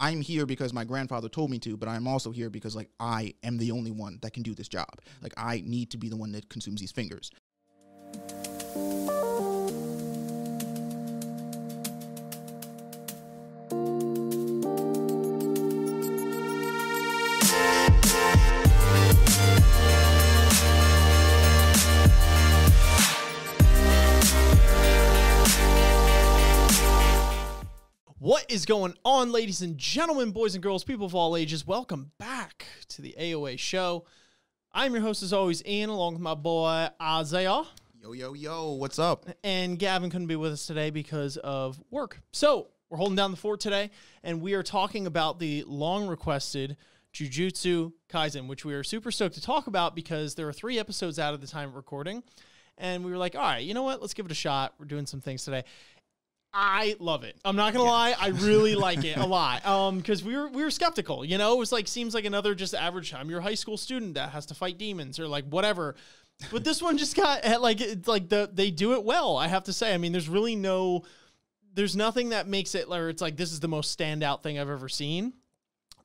I'm here because my grandfather told me to, but I'm also here because like I am the only one that can do this job. Like I need to be the one that consumes these fingers. What is going on, ladies and gentlemen, boys and girls, people of all ages? Welcome back to the AOA show. I'm your host, as always, Ian, along with my boy Isaiah. Yo yo yo, what's up? And Gavin couldn't be with us today because of work. So we're holding down the fort today, and we are talking about the long requested Jujutsu Kaisen, which we are super stoked to talk about because there are three episodes out at the time of recording. And we were like, all right, you know what? Let's give it a shot. We're doing some things today. I love it. I'm not gonna lie, I really like it a lot. Um, because we were we were skeptical. You know, it was like seems like another just average time. You're a high school student that has to fight demons or like whatever. But this one just got eh, like it's like the they do it well. I have to say. I mean, there's really no, there's nothing that makes it where it's like this is the most standout thing I've ever seen.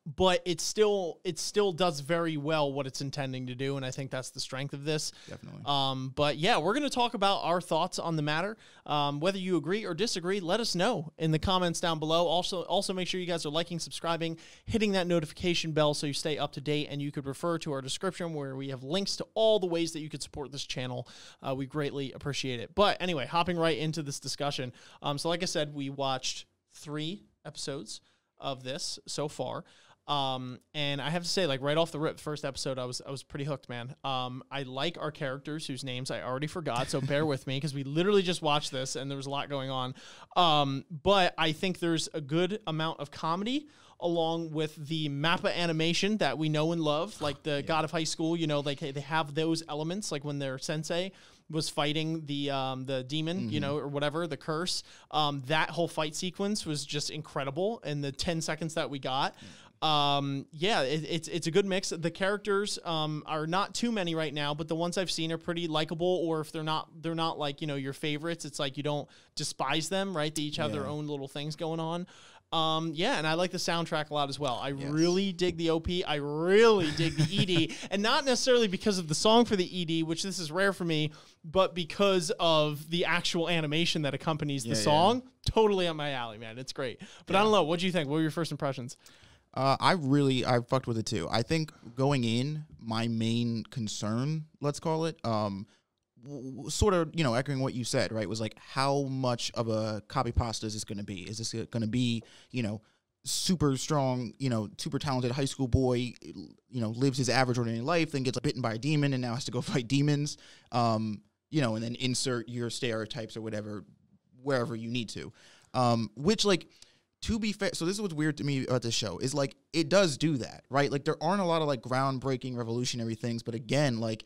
But it still it still does very well what it's intending to do, and I think that's the strength of this. Definitely. Um, but yeah, we're going to talk about our thoughts on the matter. Um, whether you agree or disagree, let us know in the comments down below. Also, also make sure you guys are liking, subscribing, hitting that notification bell so you stay up to date. And you could refer to our description where we have links to all the ways that you could support this channel. Uh, we greatly appreciate it. But anyway, hopping right into this discussion. Um, so like I said, we watched three episodes of this so far. Um, and I have to say, like right off the rip, first episode, I was I was pretty hooked, man. Um, I like our characters whose names I already forgot, so bear with me because we literally just watched this and there was a lot going on. Um, but I think there's a good amount of comedy along with the Mappa animation that we know and love, like the God of High School. You know, like they have those elements, like when their sensei was fighting the um, the demon, you know, or whatever the curse. Um, that whole fight sequence was just incredible, and the ten seconds that we got. Um, yeah, it, it's it's a good mix. The characters um, are not too many right now, but the ones I've seen are pretty likable. Or if they're not, they're not like you know your favorites. It's like you don't despise them, right? They each have their own little things going on. Um, yeah, and I like the soundtrack a lot as well. I really dig the OP. I really dig the ED, and not necessarily because of the song for the ED, which this is rare for me, but because of the actual animation that accompanies the Yeah, yeah. song. Totally on my alley, man. It's great. But I don't know. What do you think? What were your first impressions? Uh, I really I fucked with it too. I think going in, my main concern, let's call it, um, w- sort of you know echoing what you said, right, was like how much of a copy pasta is this going to be? Is this going to be you know super strong, you know, super talented high school boy, you know, lives his average ordinary life, then gets bitten by a demon and now has to go fight demons, um, you know, and then insert your stereotypes or whatever wherever you need to, um, which like to be fair, so this is what's weird to me about this show is like it does do that, right? Like there aren't a lot of like groundbreaking, revolutionary things, but again, like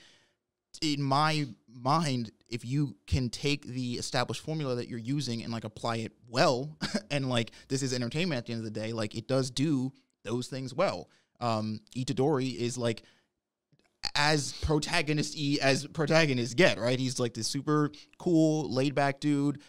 in my mind, if you can take the established formula that you're using and like apply it well, and like this is entertainment at the end of the day, like it does do those things well. Um, Itadori is like as protagonist y as protagonists get, right? He's like this super cool, laid back dude,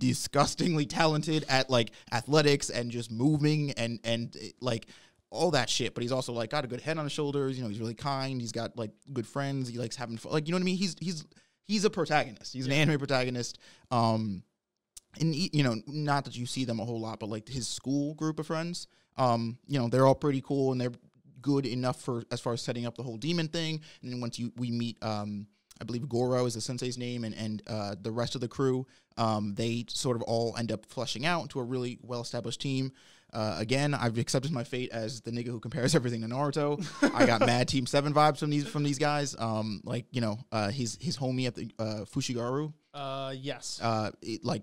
disgustingly talented at like athletics and just moving and and like all that shit. But he's also like got a good head on his shoulders. You know, he's really kind. He's got like good friends. He likes having fun. Like you know what I mean? He's he's he's a protagonist. He's an anime protagonist. Um, and he- you know, not that you see them a whole lot, but like his school group of friends, um, you know, they're all pretty cool and they're good enough for as far as setting up the whole demon thing. And then once you we meet, um, I believe Goro is the sensei's name, and and uh, the rest of the crew, um, they sort of all end up flushing out into a really well established team. Uh, again, I've accepted my fate as the nigga who compares everything to Naruto. I got mad Team Seven vibes from these from these guys. Um, like you know, uh, his his homie at the uh, Fushigaru, Uh, yes. uh, it, like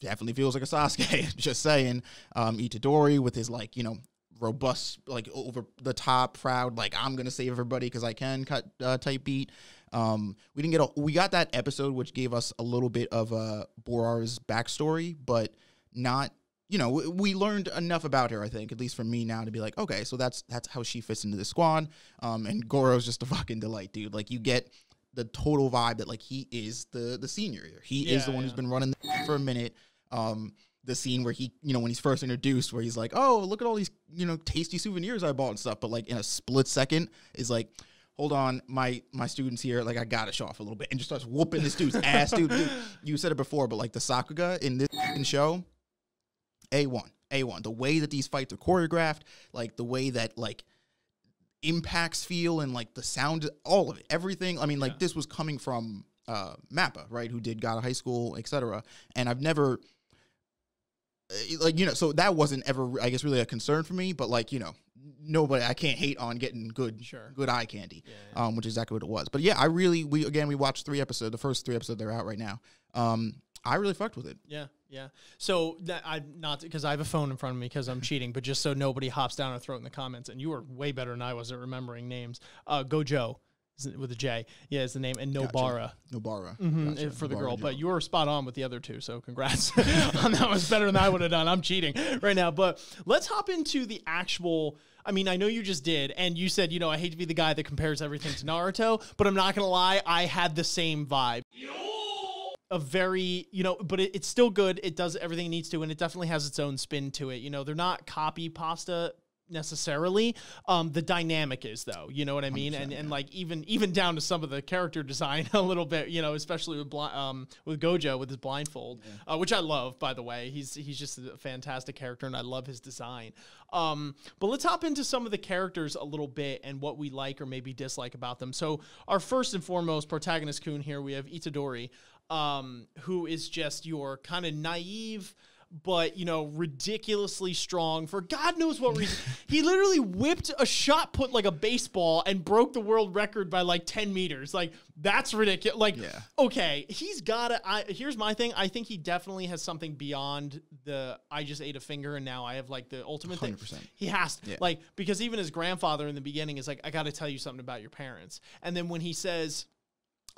definitely feels like a Sasuke. Just saying, um, Itadori with his like you know robust, like over the top, proud, like I'm gonna save everybody because I can cut uh, type beat. Um, we didn't get a, we got that episode which gave us a little bit of uh, Borar's backstory, but not. You know, we, we learned enough about her. I think, at least for me now, to be like, okay, so that's that's how she fits into the squad. Um, and Goro's just a fucking delight, dude. Like, you get the total vibe that like he is the the senior here. He is the Yeah, one who's yeah. been running for a minute. Um, the scene where he, you know, when he's first introduced, where he's like, "Oh, look at all these, you know, tasty souvenirs I bought and stuff," but like in a split second, is like, "Hold on, my my students here, like I gotta show off a little bit," and just starts whooping this dude's ass, dude, dude. You said it before, but like the Sakuga in this show, a one, a one. The way that these fights are choreographed, like the way that like impacts feel and like the sound, all of it, everything. I mean, like Yeah. this was coming from uh Mappa, right? Who did God of High School, etc. And I've never like you know, so that wasn't ever, I guess, really a concern for me. But like you know, nobody, I can't hate on getting good, Sure. good eye candy, Yeah, um, which is exactly what it was. But yeah, I really, we again, we watched three episodes. The first three episodes they're out right now. Um, I really fucked with it. Yeah, yeah. So that I'm not because I have a phone in front of me because I'm cheating, but just so nobody hops down our throat in the comments. And you were way better than I was at remembering names. Uh, Gojo with a J, yeah, is the name, and Nobara. Nobara Mhm, Gotcha. for the Nobara girl, but you were spot on with the other two, so congrats on that was better than I would have done. I'm cheating right now, but let's hop into the actual. I mean, I know you just did, and you said, you know, I hate to be the guy that compares everything to Naruto, but I'm not gonna lie, I had the same vibe. A very, you know, but it, it's still good. It does everything it needs to, and it definitely has its own spin to it. You know, they're not copy pasta necessarily. Um, the dynamic is though, you know what I mean, and and like even even down to some of the character design a little bit, you know, especially with bli- um with Gojo with his blindfold, uh, which I love by the way. He's he's just a fantastic character, and I love his design. Um, but let's hop into some of the characters a little bit and what we like or maybe dislike about them. So our first and foremost protagonist Kun here, we have Itadori, um, who is just your kind of naive but you know, ridiculously strong for God knows what reason. he literally whipped a shot put like a baseball and broke the world record by like 10 meters. Like, that's ridiculous. Like, Yeah. okay, he's got to. I Here's my thing. I think he definitely has something beyond the I just ate a finger and now I have like the ultimate thing. 100%. He has to. Yeah. Like, because even his grandfather in the beginning is like, I got to tell you something about your parents. And then when he says,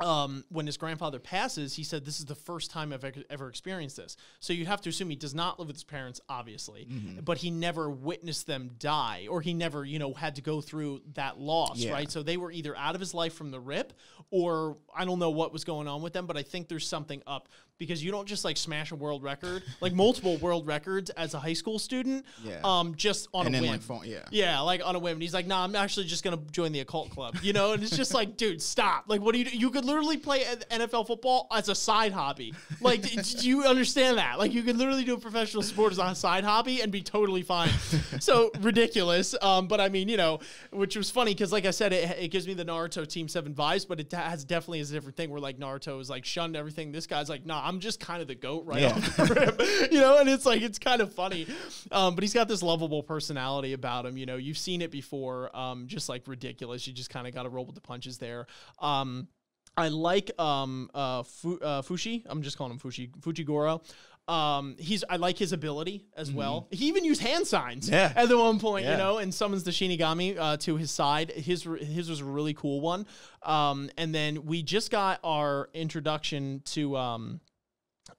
um, when his grandfather passes, he said, "This is the first time I've ever, experienced this." So you have to assume he does not live with his parents, obviously, Mm-hmm. but he never witnessed them die, or he never, you know, had to go through that loss, Yeah. right? So they were either out of his life from the rip, or I don't know what was going on with them, but I think there's something up because you don't just like smash a world record, like multiple world records as a high school student, Yeah. um, just on and a whim. like phone, yeah. Yeah, like on a whim. And he's like, nah, I'm actually just gonna join the occult club. You know, and it's just like, dude, stop. Like, what do you do? You could literally play NFL football as a side hobby. Like, do you understand that? Like, you could literally do a professional sport as a side hobby and be totally fine. so ridiculous. Um, but I mean, you know, which was funny because, like I said, it, it gives me the Naruto Team Seven vibes, but it has definitely is a different thing where like Naruto is like shunned everything. This guy's like, nah, I'm just kind of the goat right Yeah. off the rip. you know, and it's like it's kind of funny. Um, but he's got this lovable personality about him. You know, you've seen it before. Um, just like ridiculous. You just kind of got to roll with the punches there. Um, I like um uh, Fu- uh Fushi. I'm just calling him Fushi Fujigoro. Um, he's I like his ability as well. He even used hand signs Yeah. at the one point, you know, and summons the Shinigami uh, to his side. His his was a really cool one. Um, and then we just got our introduction to um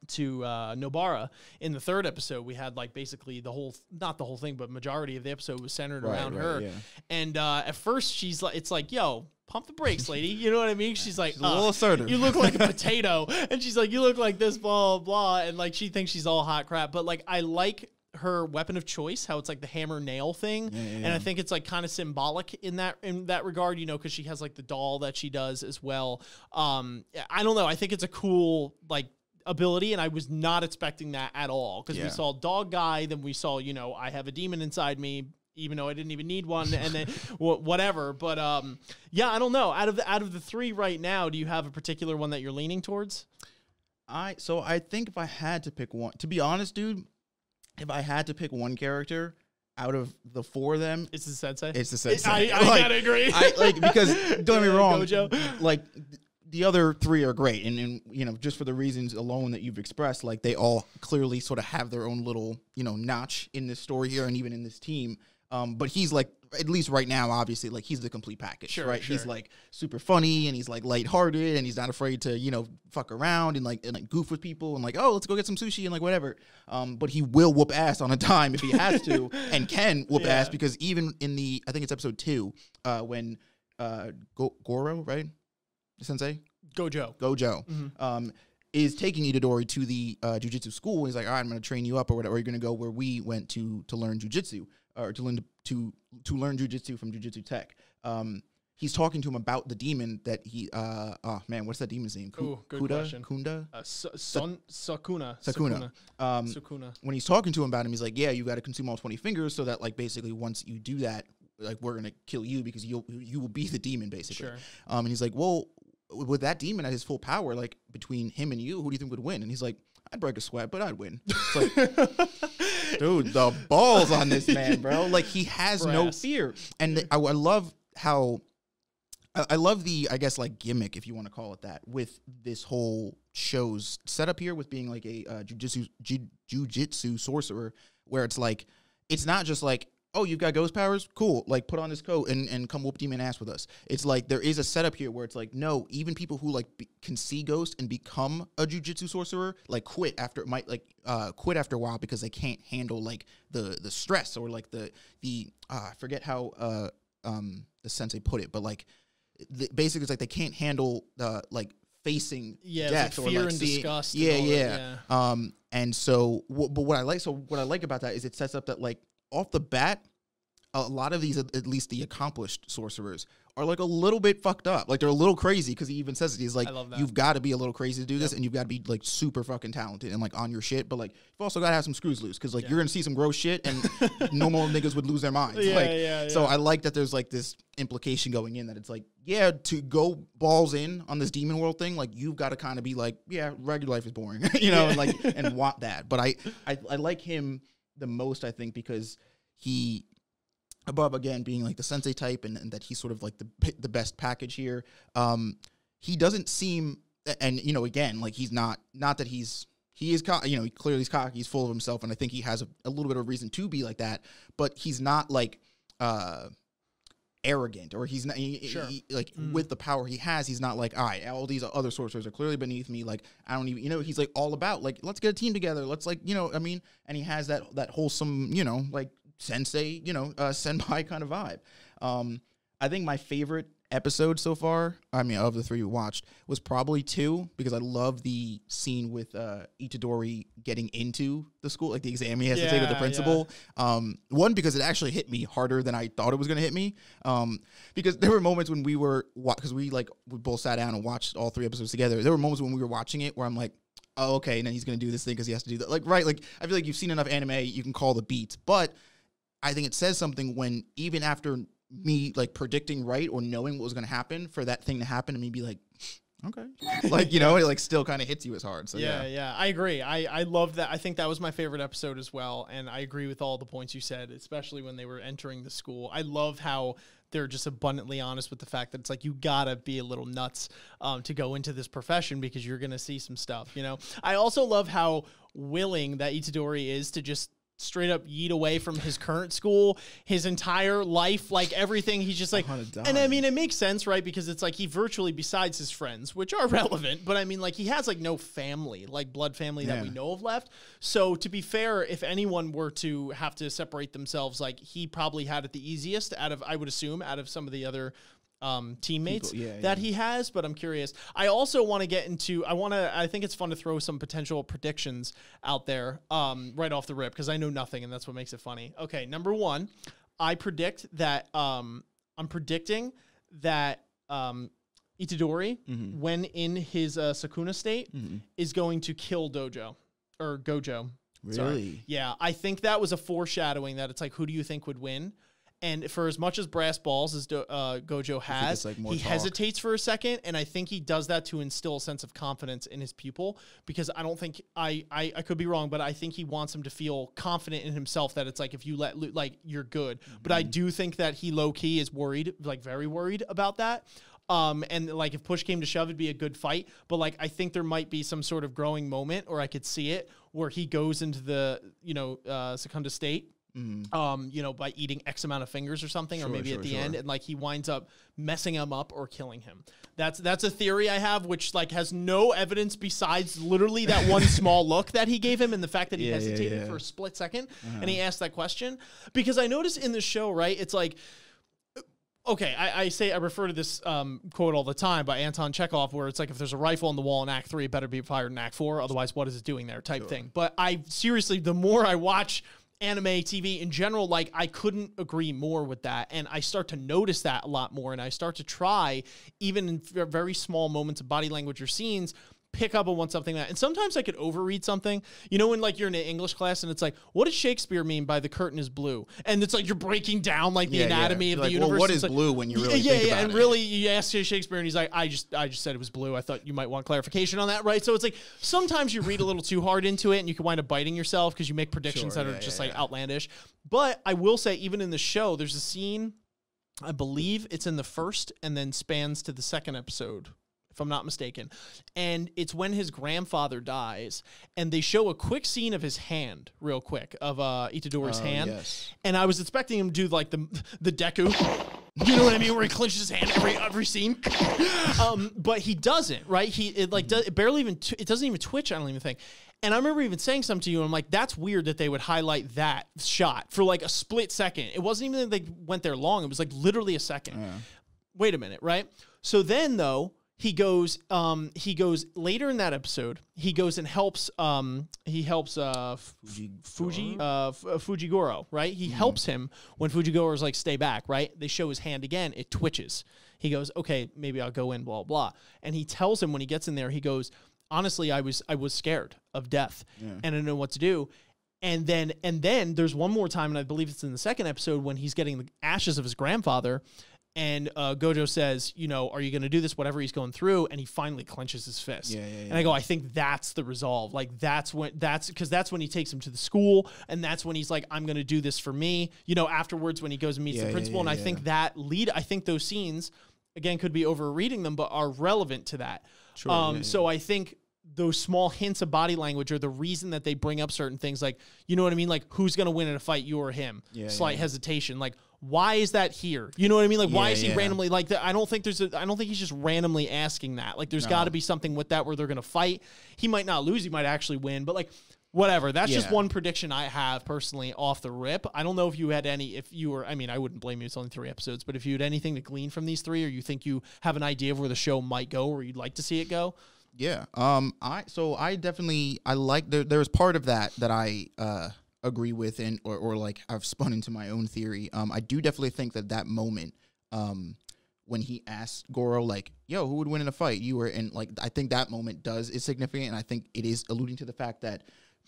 to uh, Nobara in the third episode. We had like basically the whole, not the whole thing, but majority of the episode was centered Right, around right, her. yeah. And uh, at first, she's like, it's like, yo, pump the brakes, lady. You know what I mean? She's like, a little "Uh, assertive." You look like a potato, and she's like, you look like this, blah blah, and like she thinks she's all hot crap. But like, I like. Her weapon of choice, how it's like the hammer nail thing, yeah, and I think it's like kind of symbolic in that in that regard, you know, because she has like the doll that she does as well. Um, I don't know. I think it's a cool like ability, and I was not expecting that at all because we saw dog guy, then we saw you know I have a demon inside me, even though I didn't even need one, and then wh- whatever. But um, yeah, I don't know. Out of the out of the three right now, do you have a particular one that you're leaning towards? I so I think if I had to pick one, to be honest, dude, if I had to pick one character out of the four of them, It's the sensei. it's the sensei. I, I Like, gotta agree. I like because don't get me wrong, Gojo. like the other three are great, and, and you know just for the reasons alone that you've expressed, like they all clearly sort of have their own little you know notch in this story here, and even in this team. Um, but he's like at least right now, obviously, like he's the complete package, Sure, right? He's like super funny, and he's like lighthearted, and he's not afraid to you know fuck around and like and like goof with people, and like oh let's go get some sushi and like whatever. Um, but he will whoop ass on a dime if he has to, and can whoop Yeah. ass because even in the I think it's episode two, uh, when uh Go- Goro right, Sensei Gojo. Gojo, Mhm. um, is taking Itadori to the uh, jujitsu school. He's like, all right, I'm going to train you up or whatever. You're going to go where we went to to learn jujitsu or to learn to to learn jujitsu from Jujitsu Tech. Um, he's talking to him about the demon that he. Uh, oh man, what's that demon's name? Ku- Ooh, good Kuda? question. Kunda. Uh, Son, Sakuna. Sakuna. Um, Sakuna. when he's talking to him about him, he's like, "Yeah, you got to consume all twenty fingers, so that like basically once you do that, like we're gonna kill you because you'll you will be the demon basically." Sure. Um, and he's like, "Well, with that demon at his full power, like between him and you, who do you think would win?" And he's like, "I'd break a sweat, but I'd win." It's like, dude, the balls on this man, bro. Like he has no fear, and th- I, I love how. I I love the, I guess, like gimmick, if you want to call it that, with this whole show's setup here, with being like a uh, jujitsu ju- jujitsu sorcerer, where it's like, it's not just like, oh, you've got ghost powers, cool, like put on this coat and, and come whoop demon ass with us. It's like there is a setup here where it's like, no, even people who like be, can see ghost and become a jujitsu sorcerer, like quit after might like uh quit after a while because they can't handle like the the stress or like the the uh, I forget how uh um the sensei put it, but like the, basically it's like they can't handle the like facing Yeah, it's like death or fear like and seeing- disgust and Yeah, all yeah. Um, and so, wh- but what I like, so what I like about that is it sets up that like off the bat, a lot of these, at least the accomplished sorcerers, are like a little bit fucked up. Like they're a little crazy because he even says it. He's like, I love that. you've got to be a little crazy to do this, and you've got to be like super fucking talented and like on your shit. But like, you've also got to have some screws loose because like you're gonna see some gross shit, and normal niggas would lose their minds. Yeah, like, yeah, So. I like that there's like this implication going in that it's like, yeah, to go balls in on this demon world thing, like you've got to kind of be like, yeah, regular life is boring, you know, and like and want that. But I, I I like him the most, I think, because he above again being like the sensei type and, and that he's sort of like the the best package here. Um, he doesn't seem and you know again like he's not not that he's he is co- you know he clearly he's cocky he's full of himself and I think he has a, a little bit of reason to be like that but he's not like uh arrogant or he's not he, Sure. he- like with the power he has he's not like all right all these other sorcerers are clearly beneath me like i don't even you know he's like all about like let's get a team together let's like you know i mean? And he has that that wholesome you know like sensei you know uh senpai kind of vibe. Um i think my favorite episode so far i mean of the three we watched was probably two because i love the scene with uh itadori getting into the school like the exam he has to take with the Yeah, principal um, one because it actually hit me harder than I thought it was gonna hit me. Um, because there were moments when we were because we like we both sat down and watched all three episodes together. There were moments when we were watching it where I'm like, oh okay, and then he's gonna do this thing because he has to do that. Like right, like I feel like you've seen enough anime, you can call the beats. But I think it says something when even after me like predicting right or knowing what was gonna happen for that thing to happen and me be like, okay, like you know, it like still kind of hits you as hard. So yeah, yeah. yeah, I agree. I I love that. I think that was my favorite episode as well, and I agree with all the points you said, especially when they were entering the school. I love how they're just abundantly honest with the fact that it's like you gotta be a little nuts um, to go into this profession because you're gonna see some stuff. You know. I also love how willing that Itadori is to just straight up yeet away from his current school, his entire life, like everything. He's just like, and I mean, it makes sense, right? Because it's like he virtually, besides his friends, which are relevant, but I mean, like he has like no family, like blood family that we know of left. So to be fair, if anyone were to have to separate themselves, like he probably had it the easiest out of, I would assume, out of some of the other um, teammates People, yeah, that yeah. he has. But I'm curious. I also want to get into. I want to. I think it's fun to throw some potential predictions out there um, right off the rip because I know nothing, and that's what makes it funny. Okay, number one, I predict that. Um, I'm predicting that. Um, Itadori, Mm-hmm. when in his uh, Sakuna state, is going to kill Dojo or Gojo. Sorry. Really? Yeah, I think that was a foreshadowing that it's like, who do you think would win? And for as much as brass balls as Do- uh, Gojo has, like, he talk. hesitates for a second, and I think he does that to instill a sense of confidence in his pupil. Because I don't think I, I I could be wrong, but I think he wants him to feel confident in himself that it's like if you let lo- like you're good. But Mm-hmm. I do think that he low key is worried, like very worried about that. Um, and like if push came to shove, it'd be a good fight. But like I think there might be some sort of growing moment, or I could see it where he goes into the you know uh, Secunda state. Um, you know, by eating X amount of fingers or something, or Mm-hmm. Maybe sure, at the sure. end, and like he winds up messing him up or killing him. That's that's a theory I have, which like has no evidence besides literally that one small look that he gave him, and the fact that he Yeah, yeah, hesitated yeah. Uh-huh. for a split 2nd and he asked that question. Because I noticed in the show, right, it's like okay, I, I say I refer to this um, quote all the time by Anton Chekhov, where it's like if there's a rifle on the wall in Act Three, it better be fired in Act Four. Otherwise, what is it doing there? Type thing. But I seriously, the more I watch anime TV in general, like I couldn't agree more with that, and I start to notice that a lot more, and I start to try, even in very small moments of body language or scenes. Pick up on one something that, and sometimes I could overread something. You know, when like you're in an English class and it's like, what does Shakespeare mean by the curtain is blue? And it's like you're breaking down like the Yeah, yeah. anatomy You're of like, the well, universe. what It's is like- blue when you really yeah, yeah, and it? really you ask Shakespeare and he's like, I just I just said it was blue. I thought you might want clarification on that, right? So it's like sometimes you read a little too hard into it and you can wind up biting yourself because you make predictions Sure, that are just yeah, like yeah. outlandish. But I will say, even in the show, there's a scene. I believe it's in the first and then spans to the second episode, if I'm not mistaken. And it's when his grandfather dies, and they show a quick scene of his hand, real quick, of uh, Itadori's Oh, hand. yes. And I was expecting him to do like the the Deku. You know what I mean? Where he clenches his hand every every scene, um, but he doesn't. Right? He it like does, it barely even it doesn't even twitch. I don't even think. And I remember even saying something to you. And I'm like, that's weird that they would highlight that shot for like a split second. It wasn't even that they went there long. It was like literally a second. Wait a minute, right? So then though he goes um he goes later in that episode he goes and helps um he helps uh F- Fuji uh F- uh, Fujigoro right? He helps him when Fujigoro's like stay back right? They show his hand again it twitches. He goes okay maybe I'll go in blah blah. And he tells him when he gets in there he goes honestly I was I was scared of death and I didn't know what to do. And then and then there's one more time and I believe it's in the second episode when he's getting the ashes of his grandfather and uh, Gojo says, you know, are you going to do this? Whatever he's going through, and he finally clenches his fist. Yeah, yeah, And I go, I think that's the resolve. Like that's when that's because that's when he takes him to the school, and that's when he's like, I'm going to do this for me. You know, afterwards when he goes and meets Yeah, the principal, yeah, and I think that lead. I think those scenes, again, could be overreading them, but are relevant to that. Sure, um, yeah, yeah. So I think those small hints of body language are the reason that they bring up certain things like you know what I mean like who's going to win in a fight you or him Yeah, slight yeah. hesitation like why is that here you know what I mean like why is he yeah. randomly like that I don't think there's a I don't think he's just randomly asking that like there's got to be something with that where they're going to fight he might not lose he might actually win but like whatever that's just one prediction I have personally off the rip I don't know if you had any if you were I mean I wouldn't blame you it's only three episodes but if you had anything to glean from these three or you think you have an idea of where the show might go or you'd like to see it go Yeah. Um. I so I definitely I like there. There's part of that that I uh agree with and or or like I've spun into my own theory. Um. I do definitely think that that moment, um, when he asked Goro like, "Yo, who would win in a fight?" You were and like I think that moment does is significant, and I think it is alluding to the fact that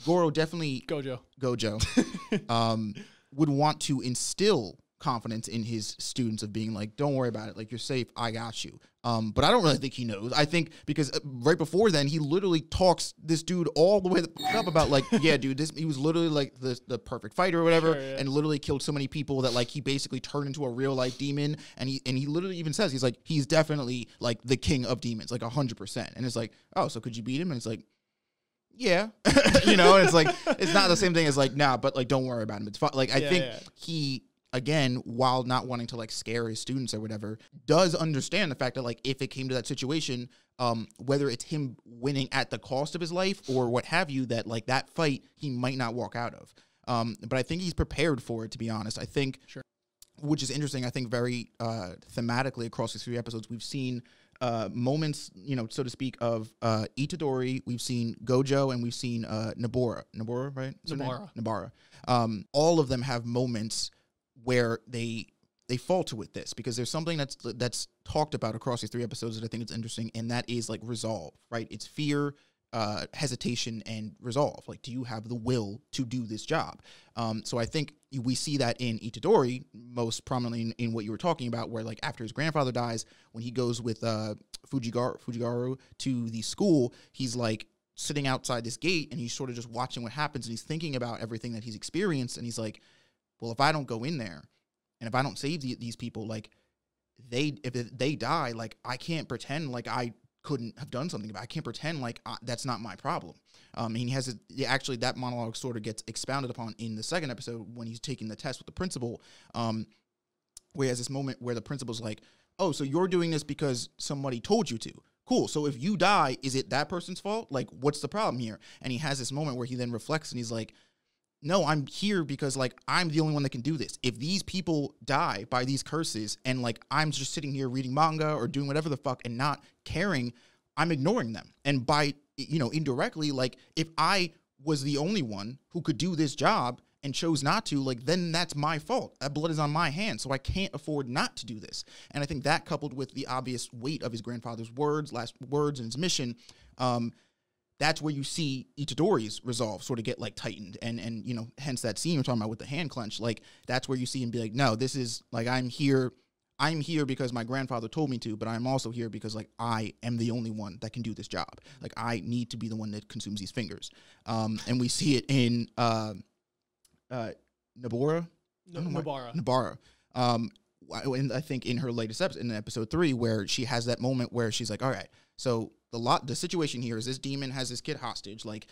Goro definitely Gojo Gojo, um, would want to instill confidence in his students of being like, "Don't worry about it. Like you're safe. I got you." Um, but I don't really think he knows. I think because uh, right before then, he literally talks this dude all the way the up about like, "Yeah, dude, this he was literally like the the perfect fighter or whatever, Sure, yeah. and literally killed so many people that like he basically turned into a real life demon." And he and he literally even says he's like he's definitely like the king of demons, like hundred percent. And it's like, oh, so could you beat him? And it's like yeah you know and it's like it's not the same thing as like nah but like don't worry about him it's fine like i Yeah, think yeah. he again while not wanting to like scare his students or whatever does understand the fact that like if it came to that situation um whether it's him winning at the cost of his life or what have you that like that fight he might not walk out of um but i think he's prepared for it to be honest i think Sure. which is interesting i think very uh thematically across these three episodes we've seen uh, moments, you know, so to speak, of uh, Itadori. We've seen Gojo and we've seen uh, Nabora. Nabora, right? Is her name? Nabara. Nabara. Um, all of them have moments where they they falter with this because there's something that's that's talked about across these three episodes that I think is interesting, and that is like resolve, right? It's fear, uh, hesitation, and resolve. Like, do you have the will to do this job? Um, so I think we see that in Itadori most prominently in, in what you were talking about, where like after his grandfather dies, when he goes with uh, Fujigaru, Fujigaru to the school, he's like sitting outside this gate and he's sort of just watching what happens and he's thinking about everything that he's experienced and he's like, well, if I don't go in there and if I don't save the, these people, like they if they die, like I can't pretend like I couldn't have done something about. it. I can't pretend like I, that's not my problem. Um, and he has a, actually that monologue sort of gets expounded upon in the second episode when he's taking the test with the principal. Um, where he has this moment where the principal's like, "Oh, so you're doing this because somebody told you to." Cool. So if you die, is it that person's fault? Like, what's the problem here? And he has this moment where he then reflects and he's like, no, I'm here because like I'm the only one that can do this. If these people die by these curses and like I'm just sitting here reading manga or doing whatever the fuck and not caring, I'm ignoring them. And by you know, indirectly, like if I was the only one who could do this job and chose not to, like then that's my fault. That blood is on my hands, so I can't afford not to do this. And I think that coupled with the obvious weight of his grandfather's words, last words, and his mission, um, that's where you see Itadori's resolve sort of get like tightened and and you know hence that scene we're talking about with the hand clench like that's where you see him be like no this is like I'm here I'm here because my grandfather told me to but I'm also here because like I am the only one that can do this job like I need to be the one that consumes these fingers um and we see it in uh uh Nabora No, Nobara. Nabara. Um, and I think in her latest episode, in episode three, where she has that moment where she's like, "All right, so the lot, the situation here is this demon has this kid hostage. Like,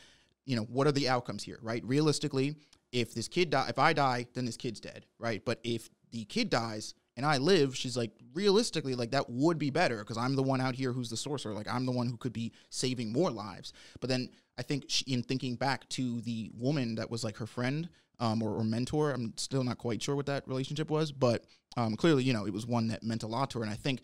you know, what are the outcomes here, right? Realistically, if this kid die, if I die, then this kid's dead, right? But if the kid dies and I live, she's like, realistically, like that would be better because I'm the one out here who's the sorcerer. Like, I'm the one who could be saving more lives. But then I think she, in thinking back to the woman that was like her friend um, or, or mentor, I'm still not quite sure what that relationship was, but um, clearly, you know, it was one that meant a lot to her. And I think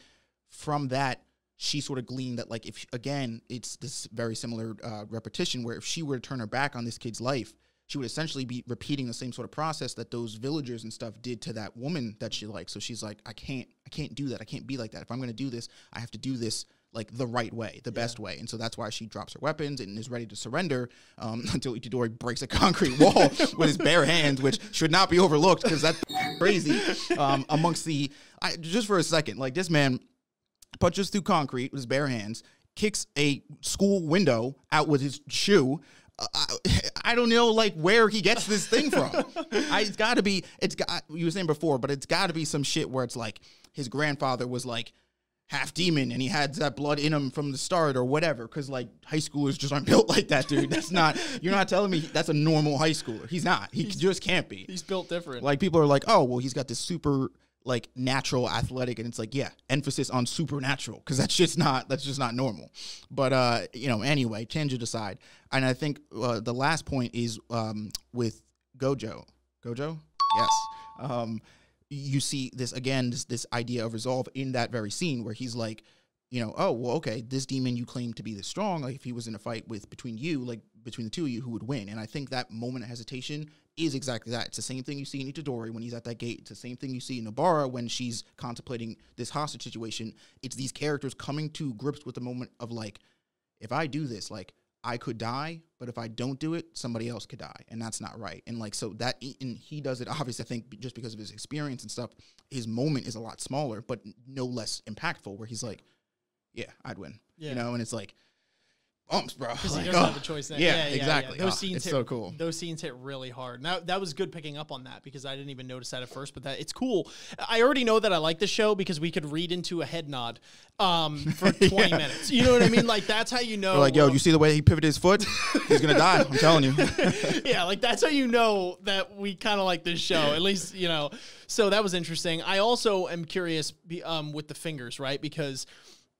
from that, she sort of gleaned that, like, if again, it's this very similar uh, repetition where if she were to turn her back on this kid's life, she would essentially be repeating the same sort of process that those villagers and stuff did to that woman that she liked. So she's like, I can't, I can't do that. I can't be like that. If I'm going to do this, I have to do this like the right way, the best way. And so that's why she drops her weapons and is ready to surrender um, until Itadori breaks a concrete wall with his bare hands, which should not be overlooked because that's crazy. Um, amongst the, I, just for a second, like this man punches through concrete with his bare hands, kicks a school window out with his shoe. Uh, I, I don't know like where he gets this thing from. I, it's got to be. It's got you were saying before, but it's got to be some shit where it's like his grandfather was like half demon and he had that blood in him from the start or whatever. Because like high schoolers just aren't built like that, dude. That's not. You're not telling me that's a normal high schooler. He's not. He just can't be. He's built different. Like people are like, oh, well, he's got this super like natural athletic, and it's like, yeah, emphasis on supernatural because that's just not that's just not normal. But uh, you know, anyway, tangent aside, and I think uh, the last point is um with Gojo. Gojo, yes. Um, you see this again, this this idea of resolve in that very scene where he's like, you know, oh well, okay, this demon you claim to be this strong. Like if he was in a fight with between you, like between the two of you, who would win? And I think that moment of hesitation is exactly that. It's the same thing you see in Itadori when he's at that gate. It's the same thing you see in Nobara when she's contemplating this hostage situation. It's these characters coming to grips with the moment of like, if I do this, like I could die, but if I don't do it, somebody else could die, and that's not right. And like so that, and he does it obviously. I think just because of his experience and stuff, his moment is a lot smaller, but no less impactful. Where he's like, yeah, I'd win, Yeah. you know, and it's like, bumps, bro. because he doesn't oh. have a choice. Now. Yeah, exactly. Those Oh, scenes hit, so cool. Those scenes hit really hard. Now that was good picking up on that because I didn't even notice that at first. But that it's cool. I already know that I like the show because we could read into a head nod um, for twenty Yeah. minutes. You know what I mean? Like that's how you know. They're like, yo, well, you see the way he pivoted his foot? He's gonna die. I'm telling you. yeah, like that's how you know that we kind of like this show. At least you know. So that was interesting. I also am curious um, with the fingers, right? Because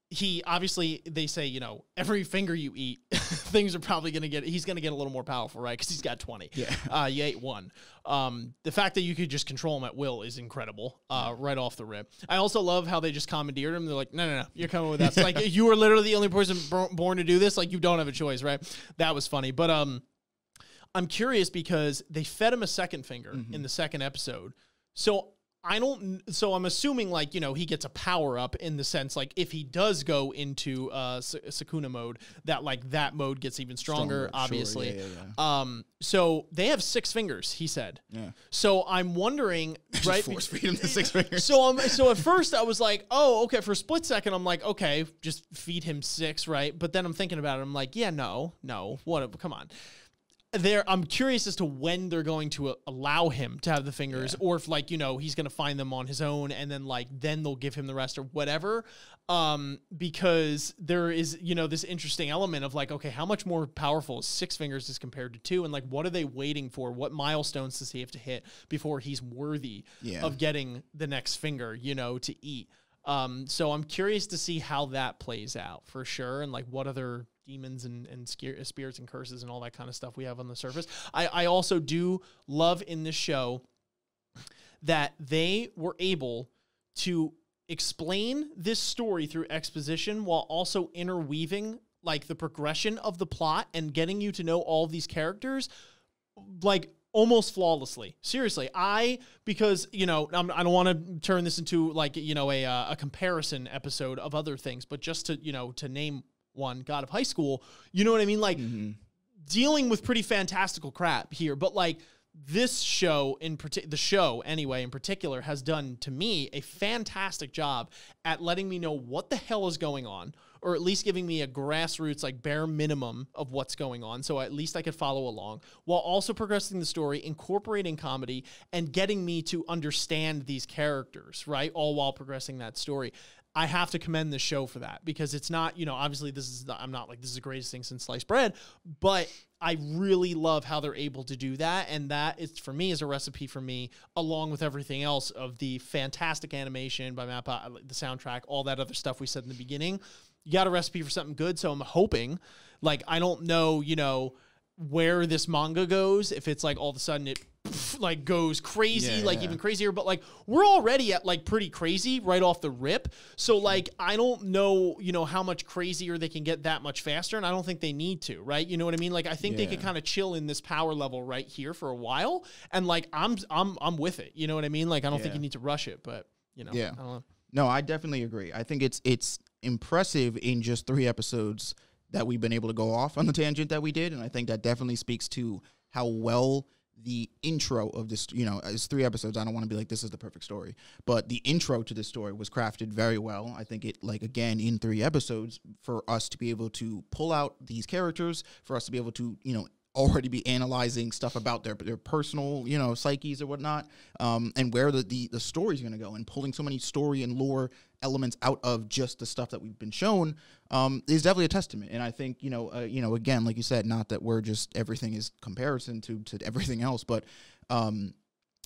he obviously they say you know every finger you eat, things are probably gonna get. He's gonna get a little more powerful, right? Because he's got twenty. Yeah. Uh, you ate one. Um, the fact that you could just control him at will is incredible. Uh, right off the rip. I also love how they just commandeered him. They're like, no, no, no, you're coming with us. like you were literally the only person bor- born to do this. Like you don't have a choice, right? That was funny, but um. I'm curious because they fed him a second finger in the second episode. So I don't. So I'm assuming like you know he gets a power up in the sense like if he does go into uh Sa- Sakuna mode, that like that mode gets even stronger. Stronger, sure, obviously. yeah, yeah, Um. So they have six fingers. He said. Yeah. So I'm wondering, right? force feed him the six fingers. So um, so at first I was like, oh, okay. For a split second, I'm like, okay, just feed him six, right? But then I'm thinking about it. I'm like, yeah, no, no, what? Come on. There, I'm curious as to when they're going to uh, allow him to have the fingers, or if like you know he's going to find them on his own, and then like then they'll give him the rest or whatever. Um, because there is you know this interesting element of like, okay, how much more powerful is six fingers as compared to two, and like what are they waiting for? What milestones does he have to hit before he's worthy Yeah. of getting the next finger, you know, to eat. Um, so I'm curious to see how that plays out for sure, and like what other demons and and spirits and curses and all that kind of stuff we have on the surface. I I also do love in this show that they were able to explain this story through exposition while also interweaving like the progression of the plot and getting you to know all these characters like almost flawlessly. Seriously, I because you know I'm, I do not want to turn this into like you know a uh, a comparison episode of other things, but just to you know to name one, God of High School, you know what I mean? Like mm-hmm. dealing with pretty fantastical crap here, but like this show in particular, the show anyway in particular has done to me a fantastic job at letting me know what the hell is going on or at least giving me a grassroots like bare minimum of what's going on so at least I could follow along while also progressing the story incorporating comedy and getting me to understand these characters right all while progressing that story I have to commend the show for that because it's not, you know, obviously this is I'm not like this is the greatest thing since sliced bread, but I really love how they're able to do that and that is for me is a recipe for me along with everything else of the fantastic animation by Mappa, the soundtrack, all that other stuff we said in the beginning. You got a recipe for something good, so I'm hoping like I don't know, you know, where this manga goes if it's like all of a sudden it like goes crazy, yeah, like yeah. even crazier. But like we're already at like pretty crazy right off the rip. So like I don't know, you know, how much crazier they can get that much faster, and I don't think they need to, right? You know what I mean? Like I think yeah. they could kind of chill in this power level right here for a while, and like I'm I'm I'm with it. You know what I mean? Like I don't think you need to rush it, but you know, yeah. I no, I definitely agree. I think it's it's impressive in just three episodes that we've been able to go off on the tangent that we did, and I think that definitely speaks to how well the intro of this, you know, it's three episodes. I don't want to be like this is the perfect story, but the intro to this story was crafted very well. I think it, like again, in three episodes, for us to be able to pull out these characters, for us to be able to, you know, already be analyzing stuff about their their personal you know psyches or whatnot, um, and where the the, the story's going to go, and pulling so many story and lore elements out of just the stuff that we've been shown um, is definitely a testament. And I think you know uh, you know again like you said, not that we're just everything is comparison to to everything else, but um,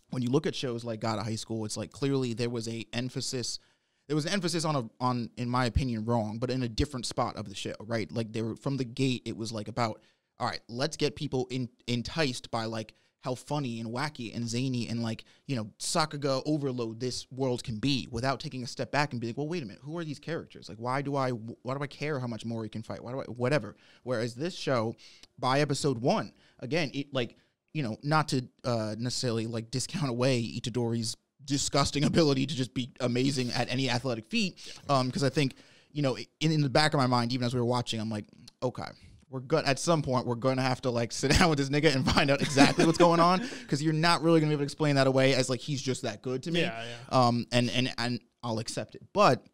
when you look at shows like God of High School, it's like clearly there was a emphasis there was an emphasis on a on in my opinion wrong but in a different spot of the show right like they were from the gate it was like about all right, let's get people in, enticed by like how funny and wacky and zany and like you know Sakuga overload this world can be without taking a step back and being like, well, wait a minute, who are these characters? Like, why do I why do I care how much Mori can fight? Why do I whatever? Whereas this show, by episode one, again, it like you know not to uh, necessarily like discount away Itadori's disgusting ability to just be amazing at any athletic feat, um, because I think you know in, in the back of my mind, even as we were watching, I'm like, okay we're good at some point we're going to have to like sit down with this nigga and find out exactly what's going on because you're not really going to be able to explain that away as like he's just that good to me. Yeah, yeah. um and and and I'll accept it. But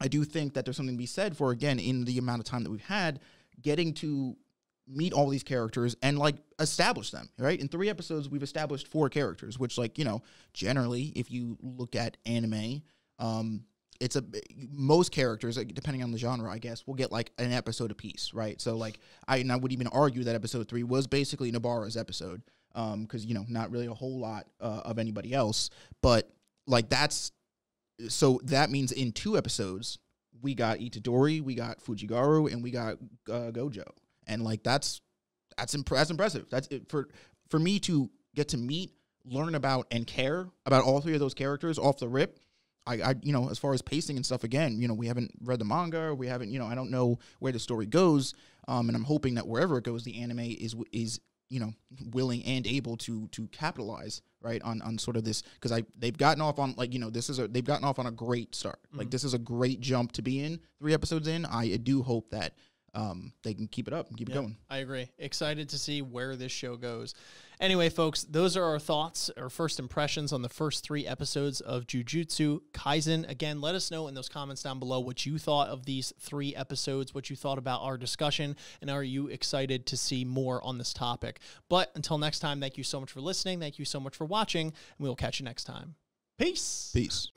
I do think that there's something to be said for again in the amount of time that we've had getting to meet all these characters and like establish them right? In three episodes we've established four characters which like you know generally if you look at anime um it's a most characters depending on the genre i guess will get like an episode apiece right? So like i and i would even argue that episode three was basically nabara's episode um because you know not really a whole lot uh, of anybody else. But like that's so that means in two episodes we got itadori we got fujigaru and we got uh, gojo. And like that's that's imp- that's impressive. That's it for for me to get to meet learn about and care about all three of those characters off the rip I, I, you know, as far as pacing and stuff, again, you know, we haven't read the manga, we haven't, you know, I don't know where the story goes, um, and I'm hoping that wherever it goes, the anime is is you know willing and able to to capitalize right on on sort of this because I they've gotten off on like you know this is a they've gotten off on a great start, mm-hmm. like this is a great jump to be in three episodes in. I do hope that um, they can keep it up and keep it going. I agree. Excited to see where this show goes. Anyway, folks, those are our thoughts, our first impressions on the first three episodes of Jujutsu Kaisen. Again, let us know in those comments down below what you thought of these three episodes, what you thought about our discussion, and are you excited to see more on this topic? But until next time, thank you so much for listening. Thank you so much for watching, and we will catch you next time. Peace. Peace.